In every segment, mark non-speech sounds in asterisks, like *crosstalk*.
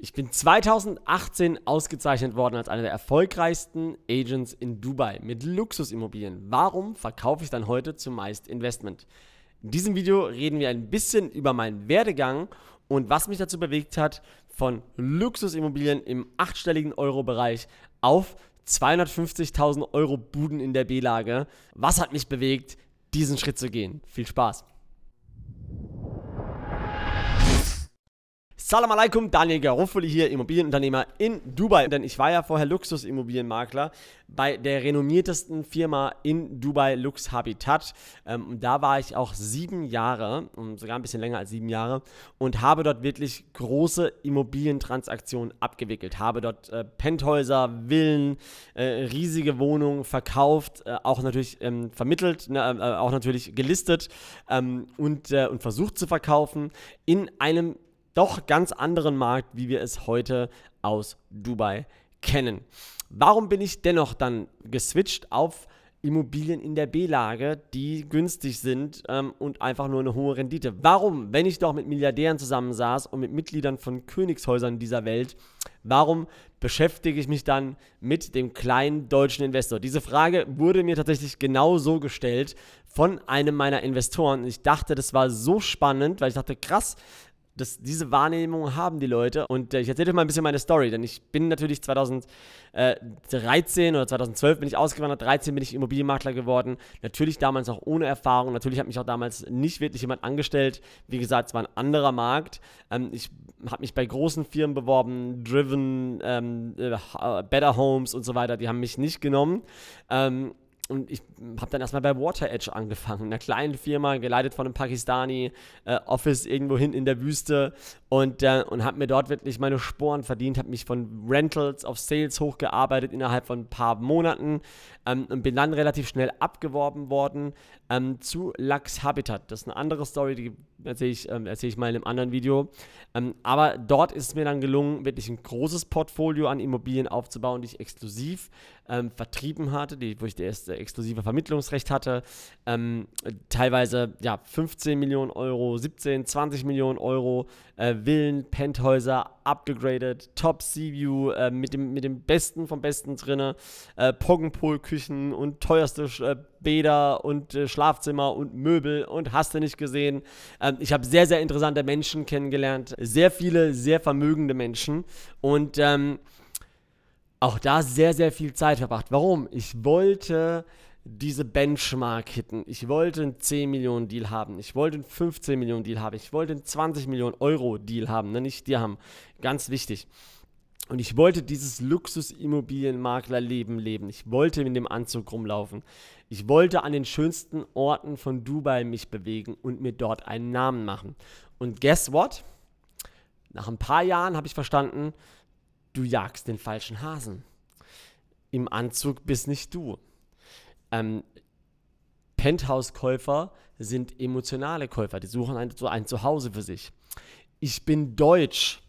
Ich bin 2018 ausgezeichnet worden als einer der erfolgreichsten Agents in Dubai mit Luxusimmobilien. Warum verkaufe ich dann heute zumeist Investment? In diesem Video reden wir ein bisschen über meinen Werdegang und was mich dazu bewegt hat, von Luxusimmobilien im achtstelligen Euro-Bereich auf 250.000 Euro Buden in der B-Lage. Was hat mich bewegt, diesen Schritt zu gehen? Viel Spaß! Salam alaikum, Daniel Garofoli hier, Immobilienunternehmer in Dubai. Denn ich war ja vorher Luxusimmobilienmakler bei der renommiertesten Firma in Dubai, Lux Habitat. Ähm, da war ich auch sieben Jahre, sogar ein bisschen länger als sieben Jahre, und habe dort wirklich große Immobilientransaktionen abgewickelt. Habe dort äh, Penthäuser, Villen, äh, riesige Wohnungen verkauft, äh, auch natürlich ähm, vermittelt, ne, äh, auch natürlich gelistet ähm, und, äh, und versucht zu verkaufen in einem doch ganz anderen Markt, wie wir es heute aus Dubai kennen. Warum bin ich dennoch dann geswitcht auf Immobilien in der B-Lage, die günstig sind ähm, und einfach nur eine hohe Rendite. Warum, wenn ich doch mit Milliardären zusammensaß und mit Mitgliedern von Königshäusern dieser Welt, warum beschäftige ich mich dann mit dem kleinen deutschen Investor? Diese Frage wurde mir tatsächlich genau so gestellt von einem meiner Investoren. Ich dachte, das war so spannend, weil ich dachte, krass, das, diese Wahrnehmung haben die Leute. Und äh, ich erzähle euch mal ein bisschen meine Story, denn ich bin natürlich 2013 oder 2012 bin ich ausgewandert, 13 bin ich Immobilienmakler geworden. Natürlich damals auch ohne Erfahrung. Natürlich hat mich auch damals nicht wirklich jemand angestellt. Wie gesagt, es war ein anderer Markt. Ähm, ich habe mich bei großen Firmen beworben, Driven, ähm, äh, Better Homes und so weiter. Die haben mich nicht genommen. Ähm, und ich habe dann erstmal bei Water Edge angefangen, einer kleinen Firma, geleitet von einem Pakistani, äh, Office irgendwo hinten in der Wüste und, äh, und habe mir dort wirklich meine Sporen verdient, habe mich von Rentals auf Sales hochgearbeitet innerhalb von ein paar Monaten ähm, und bin dann relativ schnell abgeworben worden ähm, zu Lux Habitat. Das ist eine andere Story, die erzähle ich, ähm, erzähl ich mal in einem anderen Video. Ähm, aber dort ist es mir dann gelungen, wirklich ein großes Portfolio an Immobilien aufzubauen, die ich exklusiv ähm, vertrieben hatte, die, wo ich das erste exklusive Vermittlungsrecht hatte. Ähm, teilweise ja, 15 Millionen Euro, 17, 20 Millionen Euro, äh, Villen, Penthäuser, upgegradet, Top Sea-View, äh, mit, dem, mit dem Besten vom Besten drin, äh, Poggenpol-Küchen und teuerste äh, Bäder und äh, Schlafzimmer und Möbel und hast du nicht gesehen. Ähm, ich habe sehr, sehr interessante Menschen kennengelernt, sehr viele, sehr vermögende Menschen und ähm, auch da sehr, sehr viel Zeit verbracht. Warum? Ich wollte diese Benchmark hitten. Ich wollte einen 10 Millionen Deal haben. Ich wollte einen 15 Millionen Deal haben. Ich wollte einen 20 Millionen Euro Deal haben. Ne? Nicht die haben. Ganz wichtig. Und ich wollte dieses Luxus-Immobilienmakler-Leben leben. Ich wollte in dem Anzug rumlaufen. Ich wollte an den schönsten Orten von Dubai mich bewegen und mir dort einen Namen machen. Und guess what? Nach ein paar Jahren habe ich verstanden, du jagst den falschen Hasen. Im Anzug bist nicht du. Ähm, Penthouse-Käufer sind emotionale Käufer, die suchen ein, so ein Zuhause für sich. Ich bin deutsch.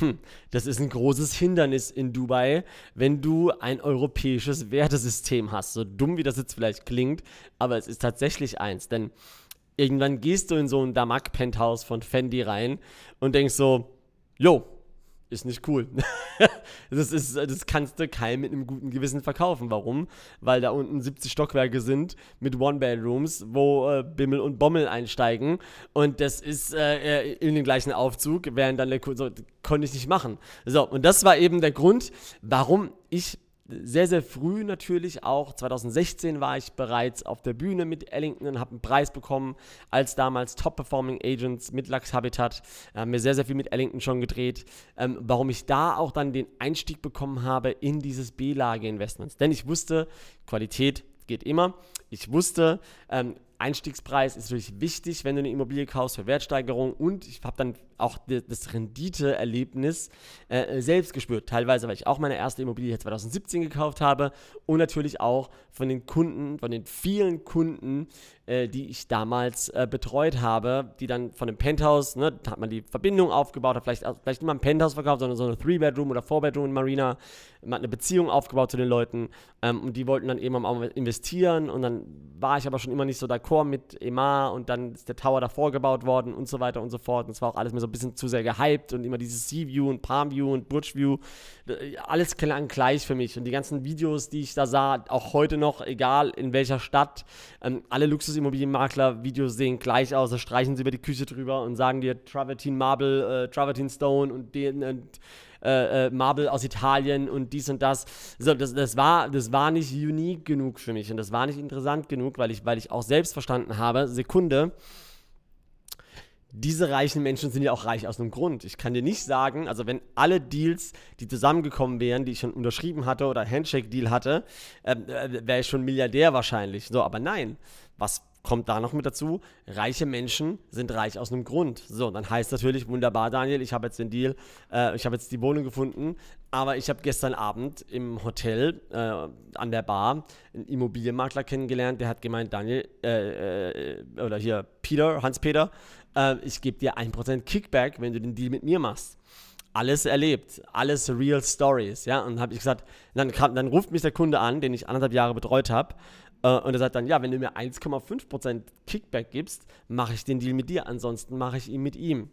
Hm, das ist ein großes Hindernis in Dubai, wenn du ein europäisches Wertesystem hast. So dumm wie das jetzt vielleicht klingt, aber es ist tatsächlich eins. Denn irgendwann gehst du in so ein Damak-Penthouse von Fendi rein und denkst so, jo, ist nicht cool. *laughs* das, ist, das kannst du keinem mit einem guten Gewissen verkaufen. Warum? Weil da unten 70 Stockwerke sind mit One-Bedrooms, wo äh, Bimmel und Bommel einsteigen. Und das ist äh, in den gleichen Aufzug, während dann der so, konnte ich nicht machen. So, und das war eben der Grund, warum ich sehr, sehr früh natürlich auch, 2016 war ich bereits auf der Bühne mit Ellington und habe einen Preis bekommen als damals Top-Performing Agents mit Lux Habitat. Haben mir sehr, sehr viel mit Ellington schon gedreht. Ähm, warum ich da auch dann den Einstieg bekommen habe in dieses B-Lage-Investments. Denn ich wusste, Qualität geht immer. Ich wusste, ähm, Einstiegspreis ist natürlich wichtig, wenn du eine Immobilie kaufst für Wertsteigerung und ich habe dann auch das Rendite-Erlebnis äh, selbst gespürt. Teilweise, weil ich auch meine erste Immobilie 2017 gekauft habe und natürlich auch von den Kunden, von den vielen Kunden, äh, die ich damals äh, betreut habe, die dann von dem Penthouse, ne, da hat man die Verbindung aufgebaut, hat vielleicht, vielleicht nicht mal ein Penthouse verkauft, sondern so eine Three-Bedroom oder Four-Bedroom in Marina. Man hat eine Beziehung aufgebaut zu den Leuten ähm, und die wollten dann eben auch investieren und dann war ich aber schon immer nicht so d'accord mit Emar und dann ist der Tower davor gebaut worden und so weiter und so fort und es war auch alles mir so ein bisschen zu sehr gehypt und immer dieses Sea View und Palm View und Burj View. Alles klang gleich für mich. Und die ganzen Videos, die ich da sah, auch heute noch, egal in welcher Stadt, ähm, alle Luxusimmobilienmakler-Videos sehen gleich aus. Da streichen sie über die Küche drüber und sagen dir Travertine Marble, äh, Travertine Stone und den. Und äh, äh, Marble aus Italien und dies und das. So, das, das, war, das war nicht unique genug für mich und das war nicht interessant genug, weil ich, weil ich auch selbst verstanden habe, Sekunde, diese reichen Menschen sind ja auch reich aus einem Grund. Ich kann dir nicht sagen, also wenn alle Deals, die zusammengekommen wären, die ich schon unterschrieben hatte oder Handshake-Deal hatte, ähm, äh, wäre ich schon Milliardär wahrscheinlich. So, aber nein. Was kommt da noch mit dazu? Reiche Menschen sind reich aus einem Grund. So, dann heißt natürlich, wunderbar, Daniel, ich habe jetzt den Deal, äh, ich habe jetzt die Wohnung gefunden, aber ich habe gestern Abend im Hotel äh, an der Bar einen Immobilienmakler kennengelernt, der hat gemeint, Daniel, äh, äh oder hier Peter, Hans-Peter, äh, ich gebe dir 1% Kickback, wenn du den Deal mit mir machst alles erlebt, alles real stories, ja. Und habe ich gesagt, dann, kam, dann ruft mich der Kunde an, den ich anderthalb Jahre betreut habe, äh, und er sagt dann, ja, wenn du mir 1,5% Kickback gibst, mache ich den Deal mit dir, ansonsten mache ich ihn mit ihm.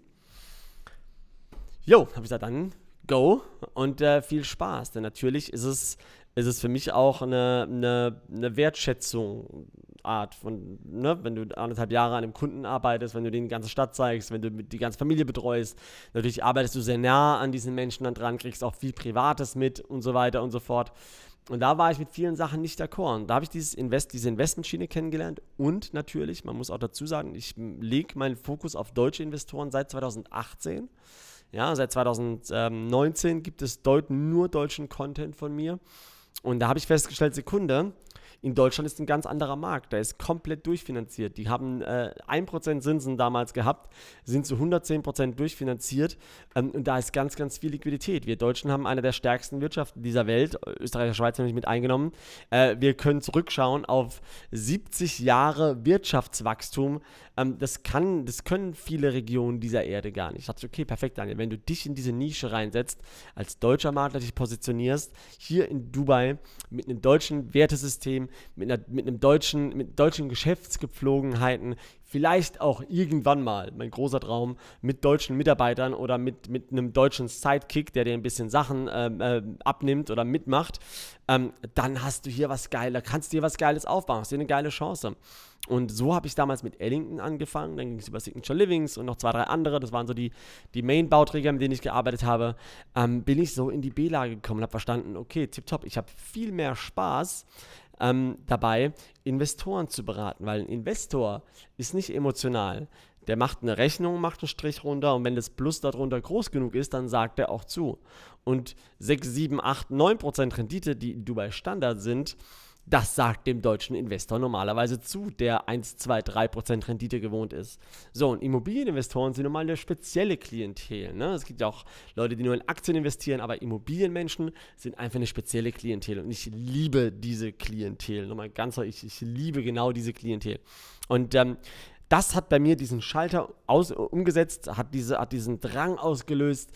Jo, habe ich gesagt, dann go und äh, viel Spaß. Denn natürlich ist es, ist es für mich auch eine, eine, eine Wertschätzung, Art von, ne, wenn du anderthalb Jahre an einem Kunden arbeitest, wenn du den die ganze Stadt zeigst, wenn du die ganze Familie betreust, natürlich arbeitest du sehr nah an diesen Menschen dann dran, kriegst auch viel Privates mit und so weiter und so fort. Und da war ich mit vielen Sachen nicht d'accord. Und da habe ich dieses Invest, diese Investmentschiene kennengelernt. Und natürlich, man muss auch dazu sagen, ich lege meinen Fokus auf deutsche Investoren seit 2018. Ja, seit 2019 gibt es deut nur deutschen Content von mir. Und da habe ich festgestellt, Sekunde, in Deutschland ist ein ganz anderer Markt. Der ist komplett durchfinanziert. Die haben äh, 1% Zinsen damals gehabt, sind zu 110% durchfinanziert. Ähm, und da ist ganz, ganz viel Liquidität. Wir Deutschen haben eine der stärksten Wirtschaften dieser Welt. Österreich und Schweiz nämlich mit eingenommen. Äh, wir können zurückschauen auf 70 Jahre Wirtschaftswachstum. Ähm, das, kann, das können viele Regionen dieser Erde gar nicht. Ich dachte, okay, perfekt, Daniel. Wenn du dich in diese Nische reinsetzt, als deutscher Makler dich positionierst, hier in Dubai mit einem deutschen Wertesystem, mit, einer, mit einem deutschen, mit deutschen Geschäftsgepflogenheiten, vielleicht auch irgendwann mal, mein großer Traum, mit deutschen Mitarbeitern oder mit, mit einem deutschen Sidekick, der dir ein bisschen Sachen ähm, äh, abnimmt oder mitmacht, ähm, dann hast du hier was Geiles, kannst du hier was Geiles aufbauen, hast du eine geile Chance. Und so habe ich damals mit Ellington angefangen, dann ging es über Signature Livings und noch zwei, drei andere, das waren so die, die Main-Bauträger, mit denen ich gearbeitet habe, ähm, bin ich so in die B-Lage gekommen und habe verstanden, okay, tipptopp, ich habe viel mehr Spaß, ähm, dabei, Investoren zu beraten, weil ein Investor ist nicht emotional. Der macht eine Rechnung, macht einen Strich runter und wenn das Plus darunter groß genug ist, dann sagt er auch zu. Und 6, 7, 8, 9 Prozent Rendite, die in Dubai Standard sind, das sagt dem deutschen Investor normalerweise zu, der 1, 2, 3 Prozent Rendite gewohnt ist. So, und Immobilieninvestoren sind normal eine spezielle Klientel. Ne? Es gibt ja auch Leute, die nur in Aktien investieren, aber Immobilienmenschen sind einfach eine spezielle Klientel. Und ich liebe diese Klientel. Nochmal ganz ich, ich liebe genau diese Klientel. Und ähm, das hat bei mir diesen Schalter aus, umgesetzt, hat, diese, hat diesen Drang ausgelöst,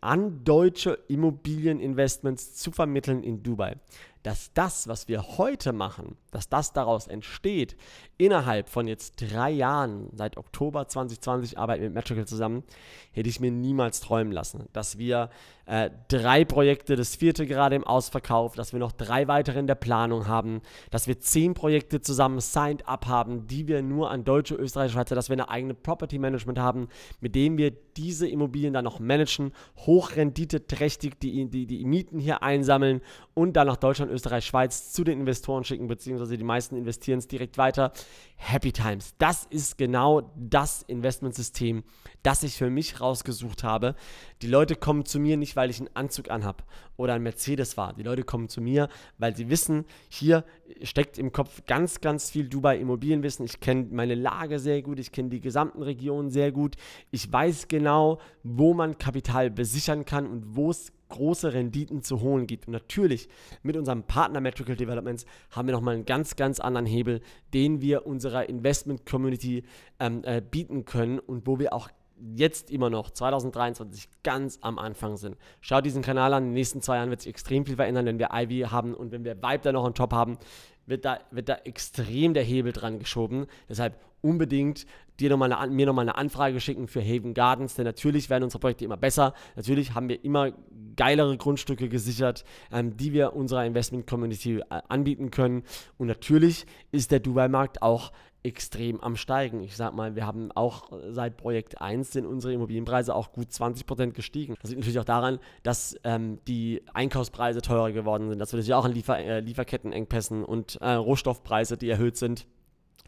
an deutsche Immobilieninvestments zu vermitteln in Dubai dass das, was wir heute machen, dass das daraus entsteht, innerhalb von jetzt drei Jahren, seit Oktober 2020 arbeiten wir mit Metrical zusammen, hätte ich mir niemals träumen lassen. Dass wir äh, drei Projekte, das vierte gerade im Ausverkauf, dass wir noch drei weitere in der Planung haben, dass wir zehn Projekte zusammen signed up haben, die wir nur an deutsche, österreichische Schweizer, dass wir eine eigene Property Management haben, mit dem wir diese Immobilien dann noch managen, hochrendite-trächtig die, die, die Mieten hier einsammeln und dann nach Deutschland, Österreich, Schweiz zu den Investoren schicken, beziehungsweise die meisten investieren es direkt weiter. Happy Times. Das ist genau das Investmentsystem, das ich für mich rausgesucht habe. Die Leute kommen zu mir nicht, weil ich einen Anzug anhab oder ein Mercedes war. Die Leute kommen zu mir, weil sie wissen, hier steckt im Kopf ganz, ganz viel Dubai Immobilienwissen. Ich kenne meine Lage sehr gut, ich kenne die gesamten Regionen sehr gut. Ich weiß genau, wo man Kapital besichern kann und wo es große Renditen zu holen gibt. Und natürlich mit unserem Partner Metrical Developments haben wir nochmal einen ganz, ganz anderen Hebel, den wir unserer Investment Community ähm, äh, bieten können und wo wir auch jetzt immer noch 2023 ganz am Anfang sind. Schaut diesen Kanal an, in den nächsten zwei Jahren wird sich extrem viel verändern, wenn wir Ivy haben und wenn wir Vibe da noch on top haben, wird da, wird da extrem der Hebel dran geschoben. Deshalb unbedingt dir noch mal eine, mir nochmal eine Anfrage schicken für Haven Gardens, denn natürlich werden unsere Projekte immer besser. Natürlich haben wir immer geilere Grundstücke gesichert, ähm, die wir unserer Investment-Community äh, anbieten können. Und natürlich ist der Dubai-Markt auch extrem am Steigen. Ich sag mal, wir haben auch seit Projekt 1 sind unsere Immobilienpreise auch gut 20% gestiegen. Das liegt natürlich auch daran, dass ähm, die Einkaufspreise teurer geworden sind, dass wir natürlich auch an Liefer äh, Lieferkettenengpässen und äh, Rohstoffpreise, die erhöht sind,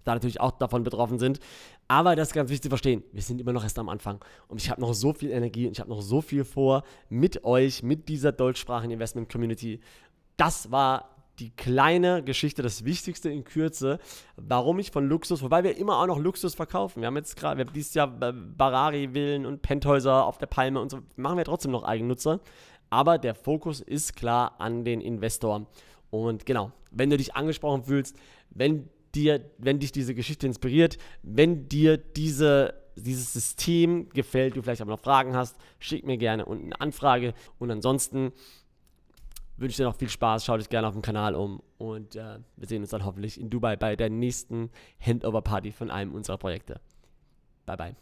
da natürlich auch davon betroffen sind. Aber das ist ganz wichtig zu verstehen. Wir sind immer noch erst am Anfang. Und ich habe noch so viel Energie und ich habe noch so viel vor mit euch, mit dieser deutschsprachigen Investment Community. Das war die kleine Geschichte, das Wichtigste in Kürze, warum ich von Luxus, wobei wir immer auch noch Luxus verkaufen. Wir haben jetzt gerade, wir haben dieses Jahr Barari-Villen und Penthäuser auf der Palme und so, machen wir trotzdem noch Eigennutzer. Aber der Fokus ist klar an den Investor. Und genau, wenn du dich angesprochen fühlst, wenn dir, wenn dich diese Geschichte inspiriert, wenn dir diese, dieses System gefällt, du vielleicht aber noch Fragen hast, schick mir gerne unten eine Anfrage. Und ansonsten wünsche dir noch viel Spaß, schau dich gerne auf dem Kanal um und äh, wir sehen uns dann hoffentlich in Dubai bei der nächsten Handover-Party von einem unserer Projekte. Bye bye.